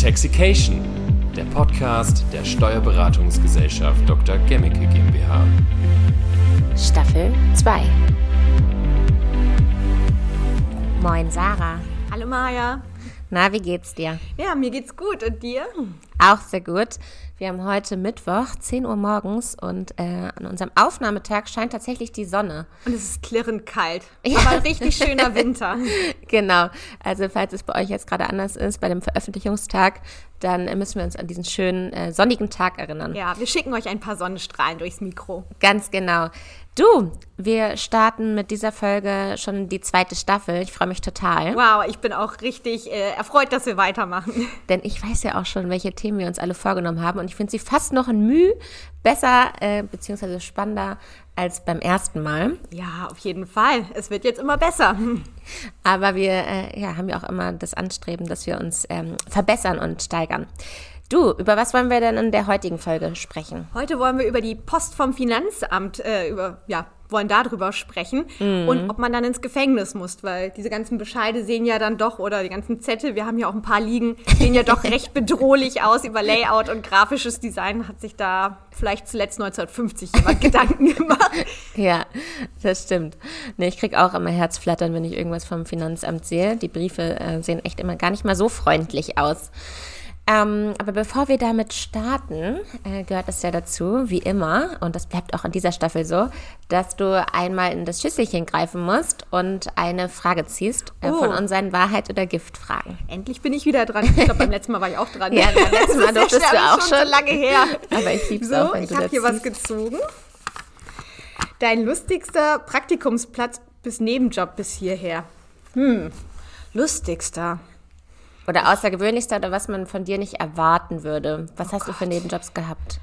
Taxication, der Podcast der Steuerberatungsgesellschaft Dr. Gemmicke GmbH. Staffel 2. Moin Sarah. Hallo Maja. Na, wie geht's dir? Ja, mir geht's gut. Und dir? Auch sehr gut. Wir haben heute Mittwoch, 10 Uhr morgens und äh, an unserem Aufnahmetag scheint tatsächlich die Sonne. Und es ist klirrend kalt. Ja. Aber ein richtig schöner Winter. genau. Also falls es bei euch jetzt gerade anders ist, bei dem Veröffentlichungstag, dann müssen wir uns an diesen schönen äh, sonnigen Tag erinnern. Ja, wir schicken euch ein paar Sonnenstrahlen durchs Mikro. Ganz genau. Du, wir starten mit dieser Folge schon die zweite Staffel. Ich freue mich total. Wow, ich bin auch richtig äh, erfreut, dass wir weitermachen. Denn ich weiß ja auch schon, welche Themen wir uns alle vorgenommen haben. Und ich finde sie fast noch ein Mühe besser äh, bzw. spannender als beim ersten Mal. Ja, auf jeden Fall. Es wird jetzt immer besser. Aber wir äh, ja, haben ja auch immer das Anstreben, dass wir uns ähm, verbessern und steigern. Du, über was wollen wir denn in der heutigen Folge sprechen? Heute wollen wir über die Post vom Finanzamt, äh, über, ja, wollen darüber sprechen mhm. und ob man dann ins Gefängnis muss, weil diese ganzen Bescheide sehen ja dann doch, oder die ganzen Zettel, wir haben ja auch ein paar liegen, sehen ja doch recht bedrohlich aus über Layout und grafisches Design hat sich da vielleicht zuletzt 1950 jemand Gedanken gemacht. Ja, das stimmt. Nee, ich krieg auch immer Herzflattern, wenn ich irgendwas vom Finanzamt sehe. Die Briefe äh, sehen echt immer gar nicht mal so freundlich aus. Ähm, aber bevor wir damit starten, äh, gehört es ja dazu, wie immer, und das bleibt auch in dieser Staffel so, dass du einmal in das Schüsselchen greifen musst und eine Frage ziehst äh, oh. von unseren Wahrheit- oder Giftfragen. Endlich bin ich wieder dran. Ich glaube, beim letzten Mal war ich auch dran. ja, beim letzten Mal durftest du auch schon. schon lange her. Aber ich lieb's so, auch, wenn ich habe hier was gezogen. Dein lustigster Praktikumsplatz bis Nebenjob bis hierher. Hm, lustigster. Oder außergewöhnlichster oder was man von dir nicht erwarten würde. Was oh hast Gott. du für Nebenjobs gehabt?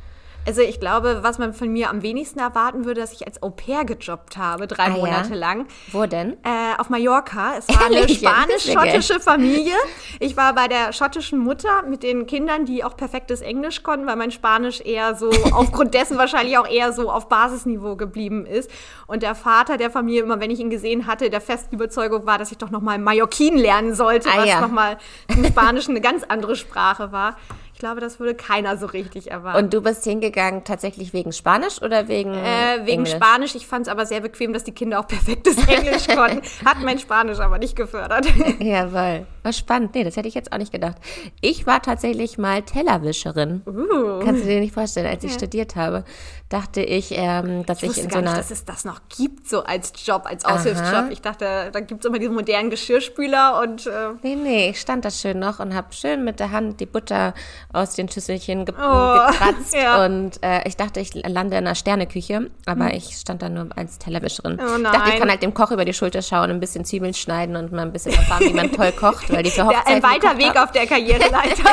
Also ich glaube, was man von mir am wenigsten erwarten würde, dass ich als Au pair gejobbt habe, drei ah, Monate ja? lang. Wo denn? Äh, auf Mallorca. Es war eine spanisch-schottische Familie. Ich war bei der schottischen Mutter mit den Kindern, die auch perfektes Englisch konnten, weil mein Spanisch eher so, aufgrund dessen wahrscheinlich auch eher so auf Basisniveau geblieben ist. Und der Vater der Familie, immer wenn ich ihn gesehen hatte, der festen Überzeugung war, dass ich doch nochmal Mallorquin lernen sollte, ah, was ja. nochmal im Spanischen eine ganz andere Sprache war. Ich glaube, das würde keiner so richtig erwarten. Und du bist hingegangen tatsächlich wegen Spanisch oder wegen äh, Wegen Englisch? Spanisch. Ich fand es aber sehr bequem, dass die Kinder auch perfektes Englisch konnten. Hat mein Spanisch aber nicht gefördert. Jawohl. War spannend. Nee, das hätte ich jetzt auch nicht gedacht. Ich war tatsächlich mal Tellerwischerin. Uh. Kannst du dir nicht vorstellen, als ich ja. studiert habe, dachte ich, ähm, dass ich, ich in so einer... Nicht, dass es das noch gibt, so als Job, als Aushilfsjob. Ich dachte, da gibt es immer diese modernen Geschirrspüler und... Äh nee, nee, ich stand da schön noch und habe schön mit der Hand die Butter aus den Schüsselchen ge oh, gekratzt. Ja. Und äh, ich dachte, ich lande in einer Sterneküche, aber hm. ich stand da nur als Tellerwischerin. Oh ich dachte, ich kann halt dem Koch über die Schulter schauen, ein bisschen Zwiebeln schneiden und mal ein bisschen erfahren, wie man toll kocht, weil die für Hochzeiten Ein weiter Weg auf der Karriereleiter.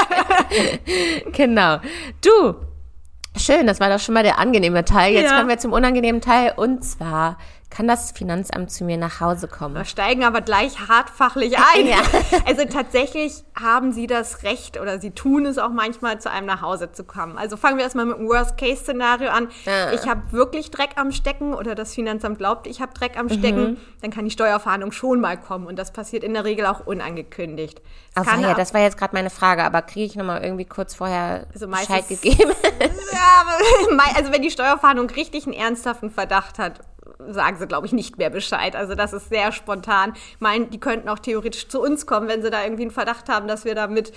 genau. Du, Schön, das war doch schon mal der angenehme Teil. Jetzt ja. kommen wir zum unangenehmen Teil und zwar kann das Finanzamt zu mir nach Hause kommen. Wir steigen aber gleich hartfachlich ein. Ja. Also tatsächlich haben sie das Recht oder sie tun es auch manchmal, zu einem nach Hause zu kommen. Also fangen wir erstmal mit dem Worst-Case-Szenario an. Ja. Ich habe wirklich Dreck am Stecken oder das Finanzamt glaubt, ich habe Dreck am Stecken, mhm. dann kann die Steuerfahndung schon mal kommen und das passiert in der Regel auch unangekündigt. Das, also, ja, das war jetzt gerade meine Frage, aber kriege ich nochmal irgendwie kurz vorher also Bescheid gegeben? Ja, also wenn die Steuerfahndung richtig einen ernsthaften Verdacht hat, sagen sie, glaube ich, nicht mehr Bescheid. Also das ist sehr spontan. Ich meine, die könnten auch theoretisch zu uns kommen, wenn sie da irgendwie einen Verdacht haben, dass wir damit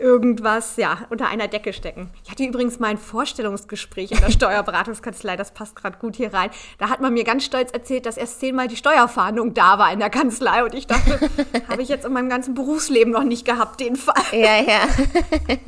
irgendwas ja, unter einer Decke stecken. Ich hatte übrigens mal ein Vorstellungsgespräch in der Steuerberatungskanzlei, das passt gerade gut hier rein. Da hat man mir ganz stolz erzählt, dass erst zehnmal die Steuerfahndung da war in der Kanzlei und ich dachte, habe ich jetzt in meinem ganzen Berufsleben noch nicht gehabt, den Fall. Ja, ja.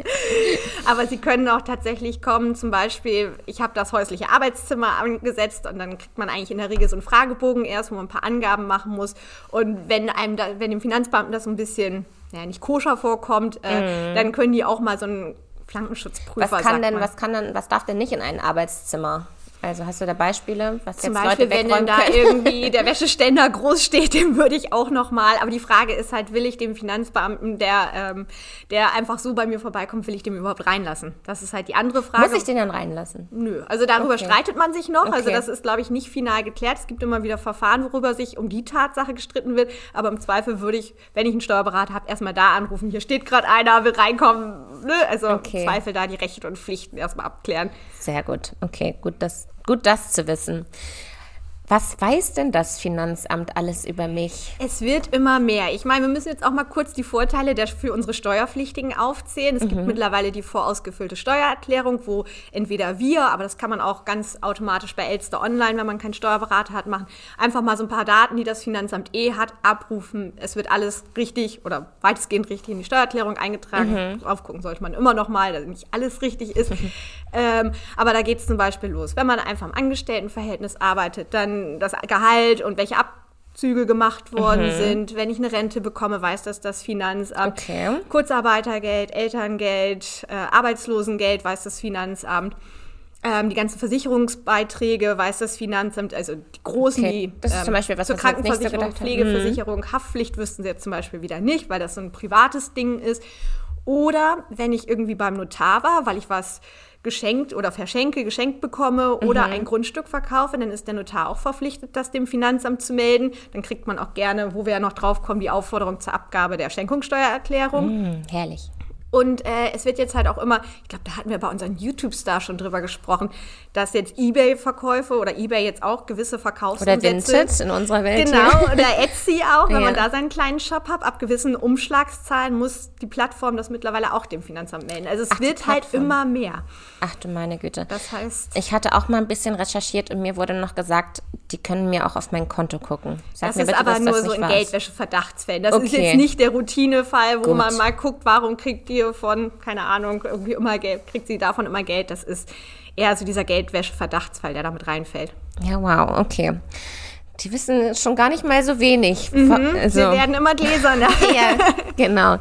Aber sie können auch tatsächlich kommen, zum Beispiel, ich habe das häusliche Arbeitszimmer angesetzt und dann kriegt man eigentlich in der Regel so einen Fragebogen erst, wo man ein paar Angaben machen muss und wenn einem da, wenn dem Finanzbeamten das so ein bisschen ja, nicht koscher vorkommt, äh, mhm. dann können die auch mal so einen Flankenschutzprüfer. Was kann denn, was kann denn, was darf denn nicht in ein Arbeitszimmer? Also hast du da Beispiele, was Zum jetzt Beispiel, Leute wenn dann wegräumen da können? irgendwie der Wäscheständer groß steht, den würde ich auch nochmal. Aber die Frage ist halt, will ich dem Finanzbeamten, der, ähm, der einfach so bei mir vorbeikommt, will ich dem überhaupt reinlassen? Das ist halt die andere Frage. Muss ich den dann reinlassen? Nö, also darüber Okay. streitet man sich noch. Also Okay. das ist, glaube ich, nicht final geklärt. Es gibt immer wieder Verfahren, worüber sich um die Tatsache gestritten wird. Aber im Zweifel würde ich, wenn ich einen Steuerberater habe, erstmal da anrufen. Hier steht gerade einer, will reinkommen. Ne? Also Okay. im Zweifel da die Rechte und Pflichten erstmal abklären. Sehr gut. Okay, gut, das, gut, das zu wissen. Was weiß denn das Finanzamt alles über mich? Es wird immer mehr. Ich meine, wir müssen jetzt auch mal kurz die Vorteile der, für unsere Steuerpflichtigen aufzählen. Es gibt mittlerweile die vorausgefüllte Steuererklärung, wo entweder wir, aber das kann man auch ganz automatisch bei Elster Online, wenn man keinen Steuerberater hat, machen, einfach mal so ein paar Daten, die das Finanzamt eh hat, abrufen. Es wird alles richtig oder weitestgehend richtig in die Steuererklärung eingetragen. Drauf gucken sollte man immer noch mal, dass nicht alles richtig ist. Ähm, aber da geht es zum Beispiel los. Wenn man einfach im Angestelltenverhältnis arbeitet, dann das Gehalt und welche Abzüge gemacht worden sind. Wenn ich eine Rente bekomme, weiß das das Finanzamt. Okay. Kurzarbeitergeld, Elterngeld, äh, Arbeitslosengeld weiß das Finanzamt. Ähm, die ganzen Versicherungsbeiträge weiß das Finanzamt, also die großen, Okay, die das ist zum Beispiel was, zur was so Krankenversicherung, gedacht habe. Mhm. Pflegeversicherung, Haftpflicht wüssten sie jetzt zum Beispiel wieder nicht, weil das so ein privates Ding ist. Oder wenn ich irgendwie beim Notar war, weil ich was geschenkt oder verschenke, geschenkt bekomme oder Mhm. ein Grundstück verkaufe, dann ist der Notar auch verpflichtet, das dem Finanzamt zu melden. Dann kriegt man auch gerne, wo wir ja noch drauf kommen, die Aufforderung zur Abgabe der Schenkungssteuererklärung. Hm, herrlich. Und äh, es wird jetzt halt auch immer, ich glaube, da hatten wir bei unseren YouTube-Stars schon drüber gesprochen, dass jetzt Ebay-Verkäufe oder Ebay jetzt auch gewisse Oder Verkaufsumsätze... Vinted in unserer Welt. Genau, hier. oder Etsy auch, wenn Ja. man da seinen kleinen Shop hat. Ab gewissen Umschlagszahlen muss die Plattform das mittlerweile auch dem Finanzamt melden. Also es Ach, wird halt immer mehr. Ach du meine Güte. Das heißt, Ich hatte auch mal ein bisschen recherchiert und mir wurde noch gesagt, die können mir auch auf mein Konto gucken. Sag das mir ist bitte, aber nur so in ist. Geldwäsche-Verdachtsfällen. Das ist Okay. jetzt nicht der Routinefall, wo Gut. man mal guckt, warum kriegt ihr von, keine Ahnung, irgendwie immer Geld, kriegt sie davon immer Geld. Das ist eher so dieser Geldwäsche-Verdachtsfall, der damit reinfällt. Ja, wow, okay. Die wissen schon gar nicht mal so wenig. Also, Wir Mhm. werden immer gläserner. ja, genau.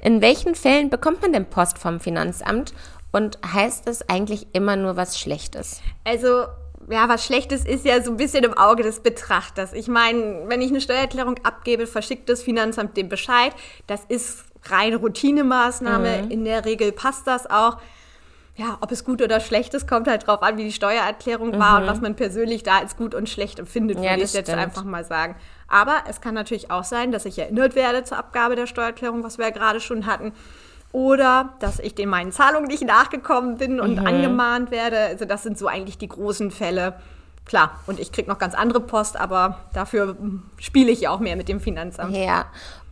In welchen Fällen bekommt man denn Post vom Finanzamt und heißt das eigentlich immer nur was Schlechtes? Also, ja, was Schlechtes ist ja so ein bisschen im Auge des Betrachters. Ich meine, wenn ich eine Steuererklärung abgebe, verschickt das Finanzamt den Bescheid. Das ist reine Routinemaßnahme. Mhm. In der Regel passt das auch. Ja, ob es gut oder schlecht ist, kommt halt drauf an, wie die Steuererklärung war und was man persönlich da als gut und schlecht empfindet, Mhm. Ja, würde ich jetzt stimmt. einfach mal sagen. Aber es kann natürlich auch sein, dass ich erinnert werde zur Abgabe der Steuererklärung, was wir ja gerade schon hatten. Oder dass ich den meinen Zahlungen nicht nachgekommen bin und Mhm. angemahnt werde. Also das sind so eigentlich die großen Fälle. Klar, und ich kriege noch ganz andere Post, aber dafür spiele ich ja auch mehr mit dem Finanzamt. Ja.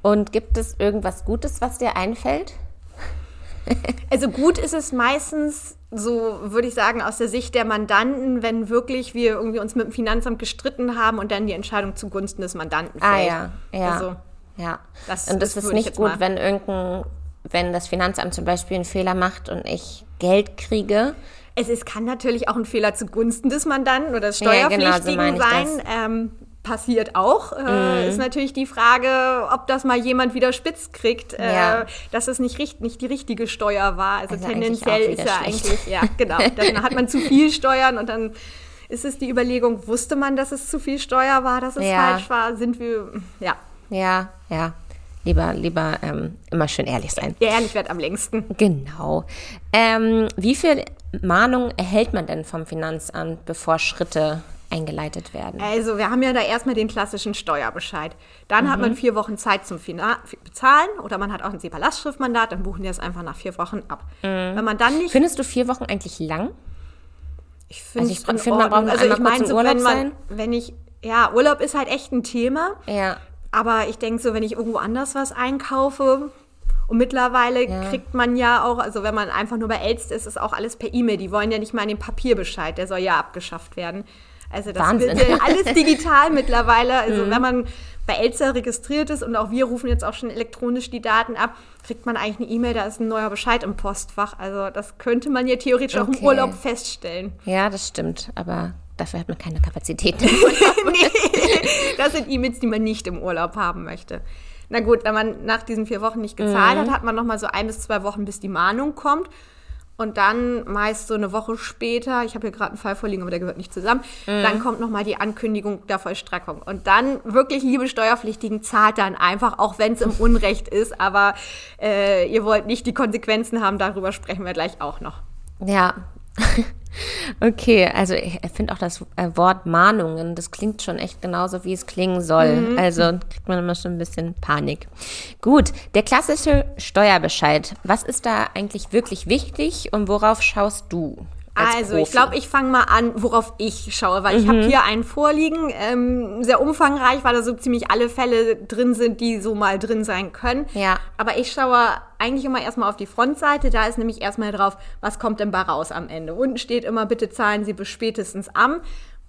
Und gibt es irgendwas Gutes, was dir einfällt? Also gut ist es meistens, so würde ich sagen, aus der Sicht der Mandanten, wenn wirklich wir irgendwie uns mit dem Finanzamt gestritten haben und dann die Entscheidung zugunsten des Mandanten fällt. Ah ja, ja. Also, ja. das- und es ist nicht gut, wenn irgendein, wenn das Finanzamt zum Beispiel einen Fehler macht und ich Geld kriege. Es ist, kann natürlich auch ein Fehler zugunsten des Mandanten oder des Ja, genau, so Steuerpflichtigen sein. Ähm, passiert auch. Mhm. Äh, ist natürlich die Frage, ob das mal jemand wieder spitz kriegt, äh, Ja. dass es nicht, richt, nicht die richtige Steuer war. Also, Also tendenziell ist ja schlecht. eigentlich, ja, genau. Dann hat man zu viel Steuern und dann ist es die Überlegung, wusste man, dass es zu viel Steuer war, dass es Ja. falsch war? Sind wir, ja, Ja, ja. Lieber, lieber ähm, immer schön ehrlich sein. der Ehrlichkeit am längsten. Genau. Ähm, wie viel Mahnung erhält man denn vom Finanzamt, bevor Schritte eingeleitet werden? Also, wir haben ja da erstmal den klassischen Steuerbescheid. Dann hat Mhm. man vier Wochen Zeit zum Fina Bezahlen oder man hat auch ein SEPA-Lastschriftmandat, dann buchen die das einfach nach vier Wochen ab. Mhm. Wenn man dann nicht. Findest du vier Wochen eigentlich lang? Ich finde Also ich finde, man braucht also ich meine, so, wenn man, sein. wenn ich, ja, Urlaub ist halt echt ein Thema. Ja. Aber ich denke so, wenn ich irgendwo anders was einkaufe und mittlerweile kriegt man ja auch, also wenn man einfach nur bei Elster ist, ist auch alles per E-Mail. Die wollen ja nicht mal den Papierbescheid, der soll ja abgeschafft werden. Also das Wahnsinn. Mhm. wird ja alles digital mittlerweile. Also wenn man bei Elster registriert ist und auch wir rufen jetzt auch schon elektronisch die Daten ab, kriegt man eigentlich eine E-Mail, da ist ein neuer Bescheid im Postfach. Also das könnte man ja theoretisch auch im Okay. Urlaub feststellen. Ja, das stimmt. Aber dafür hat man keine Kapazität. nee, das sind E-Mails, die man nicht im Urlaub haben möchte. Na gut, wenn man nach diesen vier Wochen nicht gezahlt Mhm. hat, hat man noch mal so ein bis zwei Wochen, bis die Mahnung kommt. Und dann meist so eine Woche später, ich habe hier gerade einen Fall vorliegen, aber der gehört nicht zusammen, Mhm. dann kommt nochmal die Ankündigung der Vollstreckung. Und dann wirklich, liebe Steuerpflichtigen, zahlt dann einfach, auch wenn es im Unrecht ist. Aber äh, ihr wollt nicht die Konsequenzen haben, darüber sprechen wir gleich auch noch. Ja. Okay, also ich finde auch das äh, Wort Mahnungen, das klingt schon echt genauso, wie es klingen soll. Also kriegt man immer schon ein bisschen Panik. Gut, der klassische Steuerbescheid. Was ist da eigentlich wirklich wichtig und worauf schaust du? Als Also, ich glaube, ich fange mal an, worauf ich schaue, weil ich habe hier einen vorliegen, ähm, sehr umfangreich, weil da so ziemlich alle Fälle drin sind, die so mal drin sein können. Ja. Aber ich schaue eigentlich immer erstmal auf die Frontseite, da ist nämlich erstmal drauf, was kommt denn bei raus am Ende. Unten steht immer, bitte zahlen Sie bis spätestens am,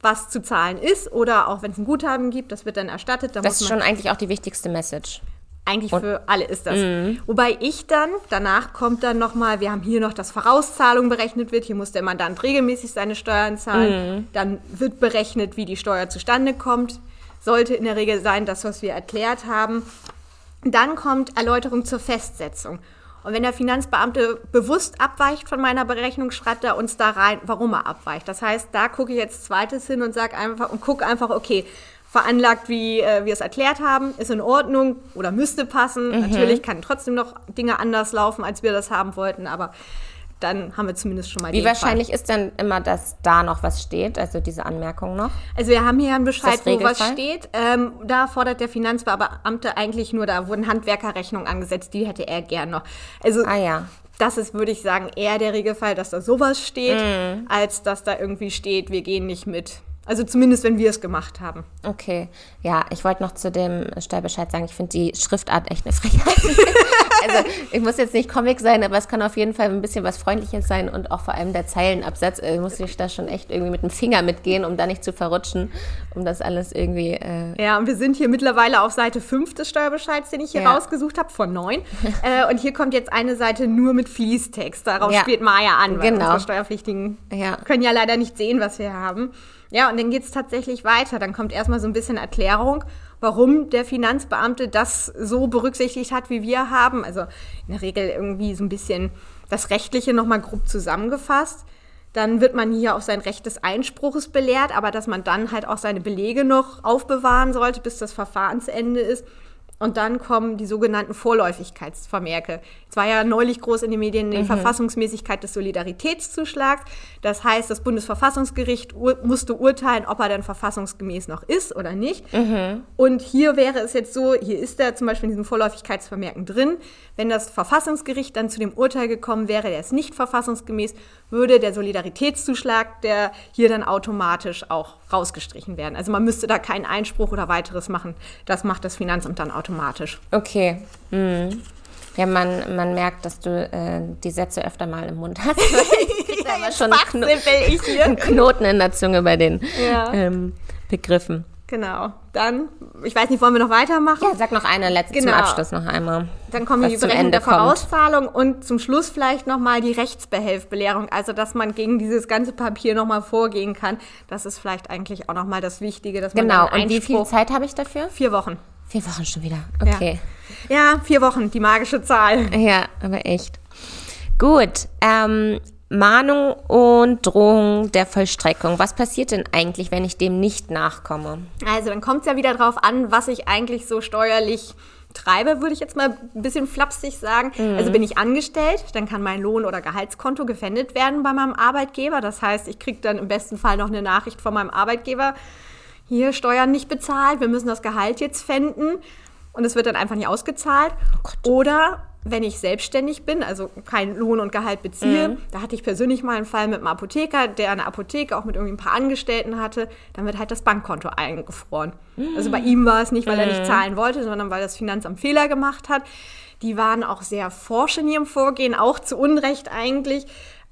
was zu zahlen ist oder auch wenn es ein Guthaben gibt, das wird dann erstattet. Da Das ist schon eigentlich auch die wichtigste Message. Eigentlich für alle ist das. Mhm. Wobei ich dann, danach kommt dann nochmal, wir haben hier noch, dass Vorauszahlung berechnet wird. Hier muss der Mandant regelmäßig seine Steuern zahlen. Mhm. Dann wird berechnet, wie die Steuer zustande kommt. Sollte in der Regel sein, das, was wir erklärt haben. Dann kommt Erläuterung zur Festsetzung. Und wenn der Finanzbeamte bewusst abweicht von meiner Berechnung, schreibt er uns da rein, warum er abweicht. Das heißt, da gucke ich jetzt zweites hin und sage einfach und gucke einfach, okay, veranlagt, wie äh, wir es erklärt haben, ist in Ordnung oder müsste passen. Mhm. Natürlich kann trotzdem noch Dinge anders laufen, als wir das haben wollten, aber dann haben wir zumindest schon mal Wie den wahrscheinlich ist denn immer, dass da noch was steht, also diese Anmerkung noch? Also wir haben hier einen Bescheid, wo was steht. Ähm, da fordert der Finanzbeamte eigentlich nur, da wurden Handwerkerrechnungen angesetzt, die hätte er gern noch. Also Ah ja. das ist, würde ich sagen, eher der Regelfall, dass da sowas steht, Mhm. als dass da irgendwie steht, wir gehen nicht mit. Also zumindest, wenn wir es gemacht haben. Okay, ja, ich wollte noch zu dem Steuerbescheid sagen, ich finde die Schriftart echt eine Frechheit. also, ich muss jetzt nicht Comic sein, aber es kann auf jeden Fall ein bisschen was Freundliches sein und auch vor allem der Zeilenabsatz. Äh, muss ich da schon echt irgendwie mit dem Finger mitgehen, um da nicht zu verrutschen, um das alles irgendwie. Äh, Ja, und wir sind hier mittlerweile auf Seite 5 des Steuerbescheids, den ich hier Ja. rausgesucht habe, von 9. äh, und hier kommt jetzt eine Seite nur mit Fließtext. Darauf Ja. spielt Maya an, weil Genau. unsere Steuerpflichtigen Ja. können ja leider nicht sehen, was wir haben. Ja, und dann geht es tatsächlich weiter. Dann kommt erstmal so ein bisschen Erklärung, warum der Finanzbeamte das so berücksichtigt hat, wie wir haben. Also in der Regel irgendwie so ein bisschen das Rechtliche nochmal grob zusammengefasst. Dann wird man hier auf sein Recht des Einspruches belehrt, aber dass man dann halt auch seine Belege noch aufbewahren sollte, bis das Verfahrensende ist. Und dann kommen die sogenannten Vorläufigkeitsvermerke. Es war ja neulich groß in den Medien die Verfassungsmäßigkeit des Solidaritätszuschlags. Das heißt, das Bundesverfassungsgericht ur musste urteilen, ob er dann verfassungsgemäß noch ist oder nicht. Und hier wäre es jetzt so, hier ist er zum Beispiel in diesen Vorläufigkeitsvermerken drin. Wenn das Verfassungsgericht dann zu dem Urteil gekommen wäre, der ist nicht verfassungsgemäß, würde der Solidaritätszuschlag, der hier dann automatisch auch rausgestrichen werden. Also man müsste da keinen Einspruch oder weiteres machen. Das macht das Finanzamt dann automatisch. okay. Mhm. Ja, man, man merkt, dass du äh, die Sätze öfter mal im Mund hast. Ich krieg da immer schon einen Knoten in der Zunge bei den Ja. ähm, Begriffen. Genau. Dann, ich weiß nicht, wollen wir noch weitermachen? Ja, sag noch eine letzte Genau. zum Abschluss noch einmal. Dann kommen die Berechnung der Vorauszahlung und zum Schluss vielleicht nochmal die Rechtsbehelfbelehrung, also dass man gegen dieses ganze Papier nochmal vorgehen kann. Das ist vielleicht eigentlich auch nochmal das Wichtige, dass man Genau. Und wie viel Zeit habe ich dafür? Vier Wochen. Vier Wochen schon wieder. Okay. Ja, vier Wochen, die magische Zahl. Ja, aber echt. Gut. Ähm, Mahnung und Drohung der Vollstreckung. Was passiert denn eigentlich, wenn ich dem nicht nachkomme? Also dann kommt es ja wieder drauf an, was ich eigentlich so steuerlich treibe, würde ich jetzt mal ein bisschen flapsig sagen. Also bin ich angestellt, dann kann mein Lohn- oder Gehaltskonto gefändet werden bei meinem Arbeitgeber. Das heißt, ich kriege dann im besten Fall noch eine Nachricht von meinem Arbeitgeber, hier Steuern nicht bezahlt, wir müssen das Gehalt jetzt pfänden und es wird dann einfach nicht ausgezahlt. Oder wenn ich selbstständig bin, also kein Lohn und Gehalt beziehe, da hatte ich persönlich mal einen Fall mit einem Apotheker, der eine Apotheke auch mit irgendwie ein paar Angestellten hatte, dann wird halt das Bankkonto eingefroren. Also bei ihm war es nicht, weil er nicht zahlen wollte, sondern weil das Finanzamt Fehler gemacht hat. Die waren auch sehr forsch in ihrem Vorgehen, auch zu Unrecht eigentlich.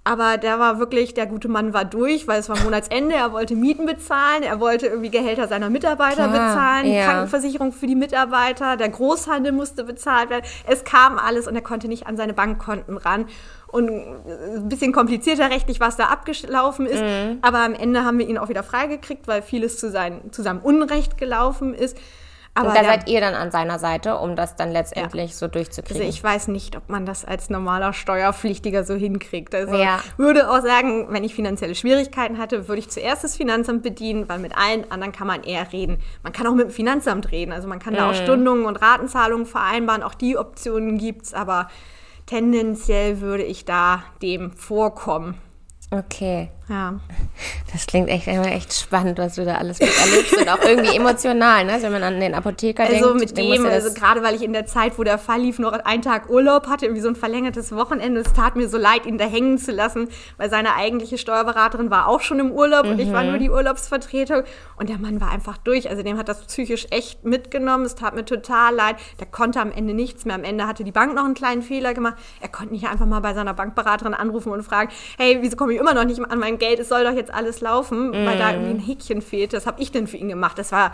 Aber der war wirklich, der gute Mann war durch, weil es war Monatsende, er wollte Mieten bezahlen, er wollte irgendwie Gehälter seiner Mitarbeiter Klar, bezahlen, ja. Krankenversicherung für die Mitarbeiter, der Großhandel musste bezahlt werden. Es kam alles und er konnte nicht an seine Bankkonten ran. Und ein bisschen komplizierter rechtlich, was da abgelaufen ist. Aber am Ende haben wir ihn auch wieder freigekriegt, weil vieles zu, sein, zu seinem Unrecht gelaufen ist. Aber und da seid ihr dann an seiner Seite, um das dann letztendlich so durchzukriegen. Also ich weiß nicht, ob man das als normaler Steuerpflichtiger so hinkriegt. Also Ja. würde auch sagen, wenn ich finanzielle Schwierigkeiten hatte, würde ich zuerst das Finanzamt bedienen, weil mit allen anderen kann man eher reden. Man kann auch mit dem Finanzamt reden. Also man kann da Mhm. auch Stundungen und Ratenzahlungen vereinbaren. Auch die Optionen gibt's, aber tendenziell würde ich da dem vorkommen. okay. Ja. Das klingt echt echt spannend, was du da alles miterlebst und auch irgendwie emotional, ne? Also wenn man an den Apotheker Also denkt. mit dem also gerade weil ich in der Zeit, wo der Fall lief, noch einen Tag Urlaub hatte, irgendwie so ein verlängertes Wochenende. Es tat mir so leid, ihn da hängen zu lassen, weil seine eigentliche Steuerberaterin war auch schon im Urlaub und ich war Mhm. nur die Urlaubsvertretung. Und der Mann war einfach durch. Also dem hat das psychisch echt mitgenommen. Es tat mir total leid. Der konnte am Ende nichts mehr. Am Ende hatte die Bank noch einen kleinen Fehler gemacht. Er konnte nicht einfach mal bei seiner Bankberaterin anrufen und fragen, hey, wieso komme ich immer noch nicht an mein Geld? Es soll doch jetzt alles laufen, weil da irgendwie ein Häkchen fehlt. Das habe ich denn für ihn gemacht. Das war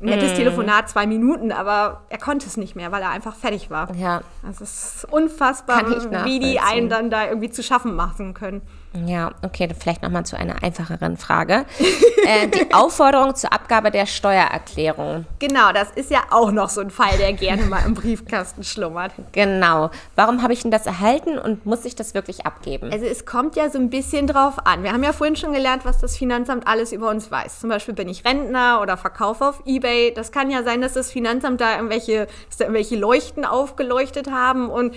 ein nettes Mhm. Telefonat, zwei Minuten, aber er konnte es nicht mehr, weil er einfach fertig war. ja, Also es ist unfassbar, wie die einen dann da irgendwie zu schaffen machen können. Ja, okay, vielleicht nochmal zu einer einfacheren Frage. äh, die Aufforderung zur Abgabe der Steuererklärung. Genau, das ist ja auch noch so ein Fall, der gerne mal im Briefkasten schlummert. Genau. Warum habe ich denn das erhalten und muss ich das wirklich abgeben? Also es kommt ja so ein bisschen drauf an. Wir haben ja vorhin schon gelernt, was das Finanzamt alles über uns weiß. Zum Beispiel bin ich Rentner oder verkaufe auf Ebay. Das kann ja sein, dass das Finanzamt da irgendwelche, dass da irgendwelche Leuchten aufgeleuchtet haben und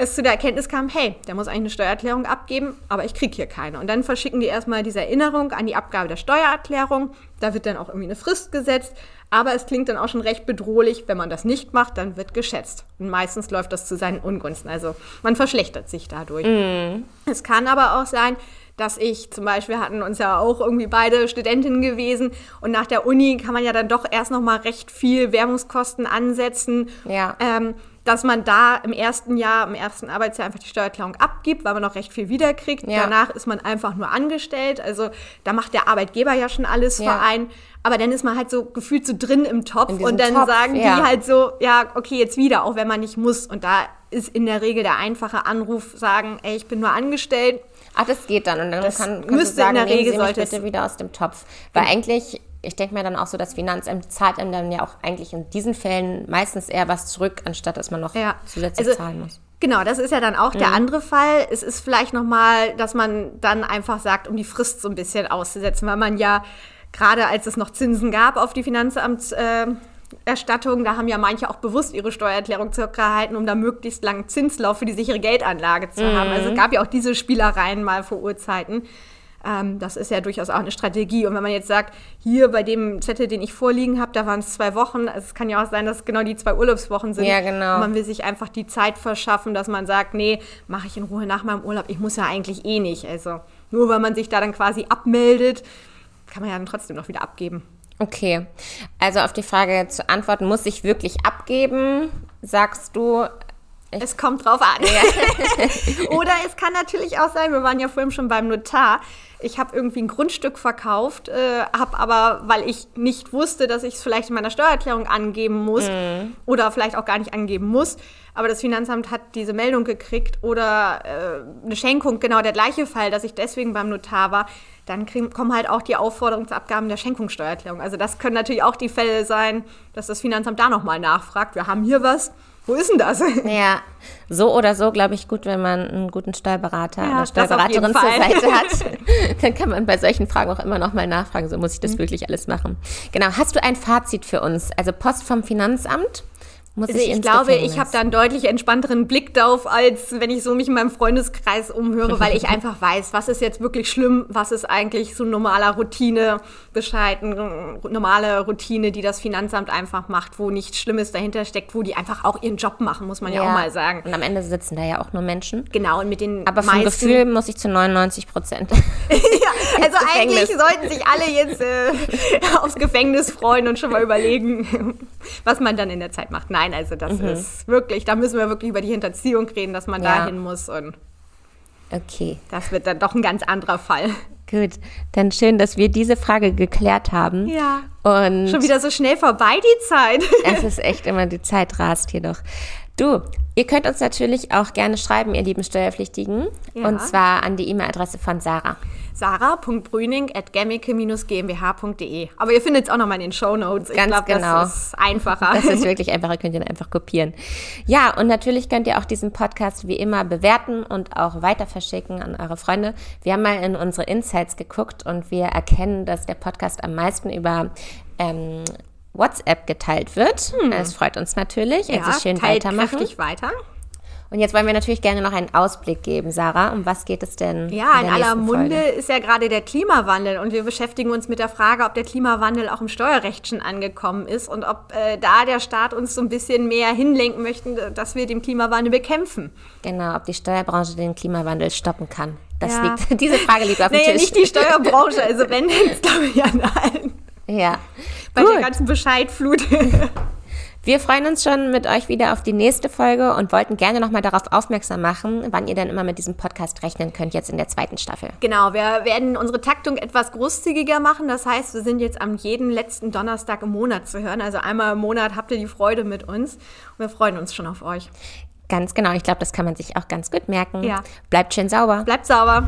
es zu der Erkenntnis kam, hey, der muss eigentlich eine Steuererklärung abgeben, aber ich kriege hier keine. Und dann verschicken die erstmal diese Erinnerung an die Abgabe der Steuererklärung. Da wird dann auch irgendwie eine Frist gesetzt. Aber es klingt dann auch schon recht bedrohlich, wenn man das nicht macht, dann wird geschätzt. Und meistens läuft das zu seinen Ungunsten. Also man verschlechtert sich dadurch. Es kann aber auch sein, dass ich zum Beispiel hatten uns ja auch irgendwie beide Studentinnen gewesen und nach der Uni kann man ja dann doch erst noch mal recht viel Werbungskosten ansetzen. Ja. Ähm, dass man da im ersten Jahr, im ersten Arbeitsjahr einfach die Steuererklärung abgibt, weil man noch recht viel wiederkriegt. Ja. Danach ist man einfach nur angestellt. Also da macht der Arbeitgeber ja schon alles Ja. für einen. Aber dann ist man halt so gefühlt so drin im Topf und dann Topf, sagen ja. die halt so, ja, okay, jetzt wieder, auch wenn man nicht muss. Und da ist in der Regel der einfache Anruf, sagen, ey, ich bin nur angestellt. Ach, das geht dann. Und dann Das kann, müsste sagen, in der Regel sollte bitte wieder aus dem Topf. Weil eigentlich, ich denke mir dann auch so, das Finanzamt zahlt einem dann ja auch eigentlich in diesen Fällen meistens eher was zurück, anstatt dass man noch Ja. zusätzlich Also, zahlen muss. Genau, das ist ja dann auch der andere Fall. Es ist vielleicht nochmal, dass man dann einfach sagt, um die Frist so ein bisschen auszusetzen, weil man ja gerade als es noch Zinsen gab auf die Finanzamtserstattung, äh, da haben ja manche auch bewusst ihre Steuererklärung zurückgehalten, um da möglichst langen Zinslauf für die sichere Geldanlage zu haben. Also es gab ja auch diese Spielereien mal vor Urzeiten. Ähm, das ist ja durchaus auch eine Strategie. Und wenn man jetzt sagt, hier bei dem Zettel, den ich vorliegen habe, da waren es zwei Wochen. Also es kann ja auch sein, dass es genau die zwei Urlaubswochen sind. Ja, genau. Und man will sich einfach die Zeit verschaffen, dass man sagt, nee, mache ich in Ruhe nach meinem Urlaub. Ich muss ja eigentlich eh nicht. Also nur weil man sich da dann quasi abmeldet, kann man ja dann trotzdem noch wieder abgeben. Okay, also auf die Frage zu antworten, muss ich wirklich abgeben, sagst du, Es kommt drauf an. Oder es kann natürlich auch sein, wir waren ja vorhin schon beim Notar. Ich habe irgendwie ein Grundstück verkauft, äh, habe aber, weil ich nicht wusste, dass ich es vielleicht in meiner Steuererklärung angeben muss oder vielleicht auch gar nicht angeben muss, aber das Finanzamt hat diese Meldung gekriegt oder äh, eine Schenkung, genau der gleiche Fall, dass ich deswegen beim Notar war, dann kriegen, kommen halt auch die Aufforderungen zur Abgabe der Schenkungssteuererklärung. Also das können natürlich auch die Fälle sein, dass das Finanzamt da nochmal nachfragt. Wir haben hier was. Wo ist denn das? ja, so oder so, glaube ich, gut, wenn man einen guten Steuerberater Ja, oder Steuerberaterin zur. Seite hat, dann kann man bei solchen Fragen auch immer noch mal nachfragen, so muss ich das Mhm. wirklich alles machen. Genau, hast du ein Fazit für uns? Also Post vom Finanzamt? Muss Also ich, ich glaube, Gefängnis? ich habe da einen deutlich entspannteren Blick drauf, als wenn ich so mich in meinem Freundeskreis umhöre, weil ich einfach weiß, was ist jetzt wirklich schlimm, was ist eigentlich so normaler Routinebescheid, eine normale Routine, die das Finanzamt einfach macht, wo nichts Schlimmes dahinter steckt, wo die einfach auch ihren Job machen, muss man ja, auch mal sagen. Und am Ende sitzen da ja auch nur Menschen. Genau, und mit den Aber vom meisten, Gefühl muss ich zu 99 Prozent. ja, also eigentlich sollten sich alle jetzt äh, aufs Gefängnis freuen und schon mal überlegen, was man dann in der Zeit macht. Nein, also das ist wirklich, da müssen wir wirklich über die Hinterziehung reden, dass man Ja. dahin muss und Okay, das wird dann doch ein ganz anderer Fall. gut. Dann schön, dass wir diese Frage geklärt haben. Ja. Und Schon wieder so schnell vorbei die Zeit. es ist echt immer, die Zeit rast hier doch. Du, ihr könnt uns natürlich auch gerne schreiben, ihr lieben Steuerpflichtigen. Ja. Und zwar an die E-Mail-Adresse von Sarah. sarah.brüning.gemmike-gmbh.de. Aber ihr findet es auch nochmal in den Shownotes. Ich Ganz glaube, genau. das ist einfacher. Das ist wirklich einfach, ihr könnt ihn einfach kopieren. Ja, und natürlich könnt ihr auch diesen Podcast wie immer bewerten und auch weiter verschicken an eure Freunde. Wir haben mal in unsere Insights geguckt und wir erkennen, dass der Podcast am meisten über ähm, WhatsApp geteilt wird. Es freut uns natürlich. ja, also schön teilt weitermachen. kräftig weiter. Und jetzt wollen wir natürlich gerne noch einen Ausblick geben, Sarah. Um was geht es denn? Ja, in, in aller Munde Folge? ist ja gerade der Klimawandel und wir beschäftigen uns mit der Frage, ob der Klimawandel auch im Steuerrecht schon angekommen ist und ob äh, da der Staat uns so ein bisschen mehr hinlenken möchte, dass wir den Klimawandel bekämpfen. Genau, ob die Steuerbranche den Klimawandel stoppen kann. Das Ja. liegt, diese Frage liegt auf dem Naja, Tisch. nicht die Steuerbranche, also wenn, glaube ich an allen. ja. Bei der Gut. ganzen Bescheidflut. Wir freuen uns schon mit euch wieder auf die nächste Folge und wollten gerne nochmal darauf aufmerksam machen, wann ihr dann immer mit diesem Podcast rechnen könnt, jetzt in der zweiten Staffel. Genau, wir werden unsere Taktung etwas großzügiger machen. Das heißt, wir sind jetzt am jeden letzten Donnerstag im Monat zu hören. Also einmal im Monat habt ihr die Freude mit uns. Und wir freuen uns schon auf euch. Ganz genau, ich glaube, das kann man sich auch ganz gut merken. Ja. Bleibt schön sauber. Bleibt sauber.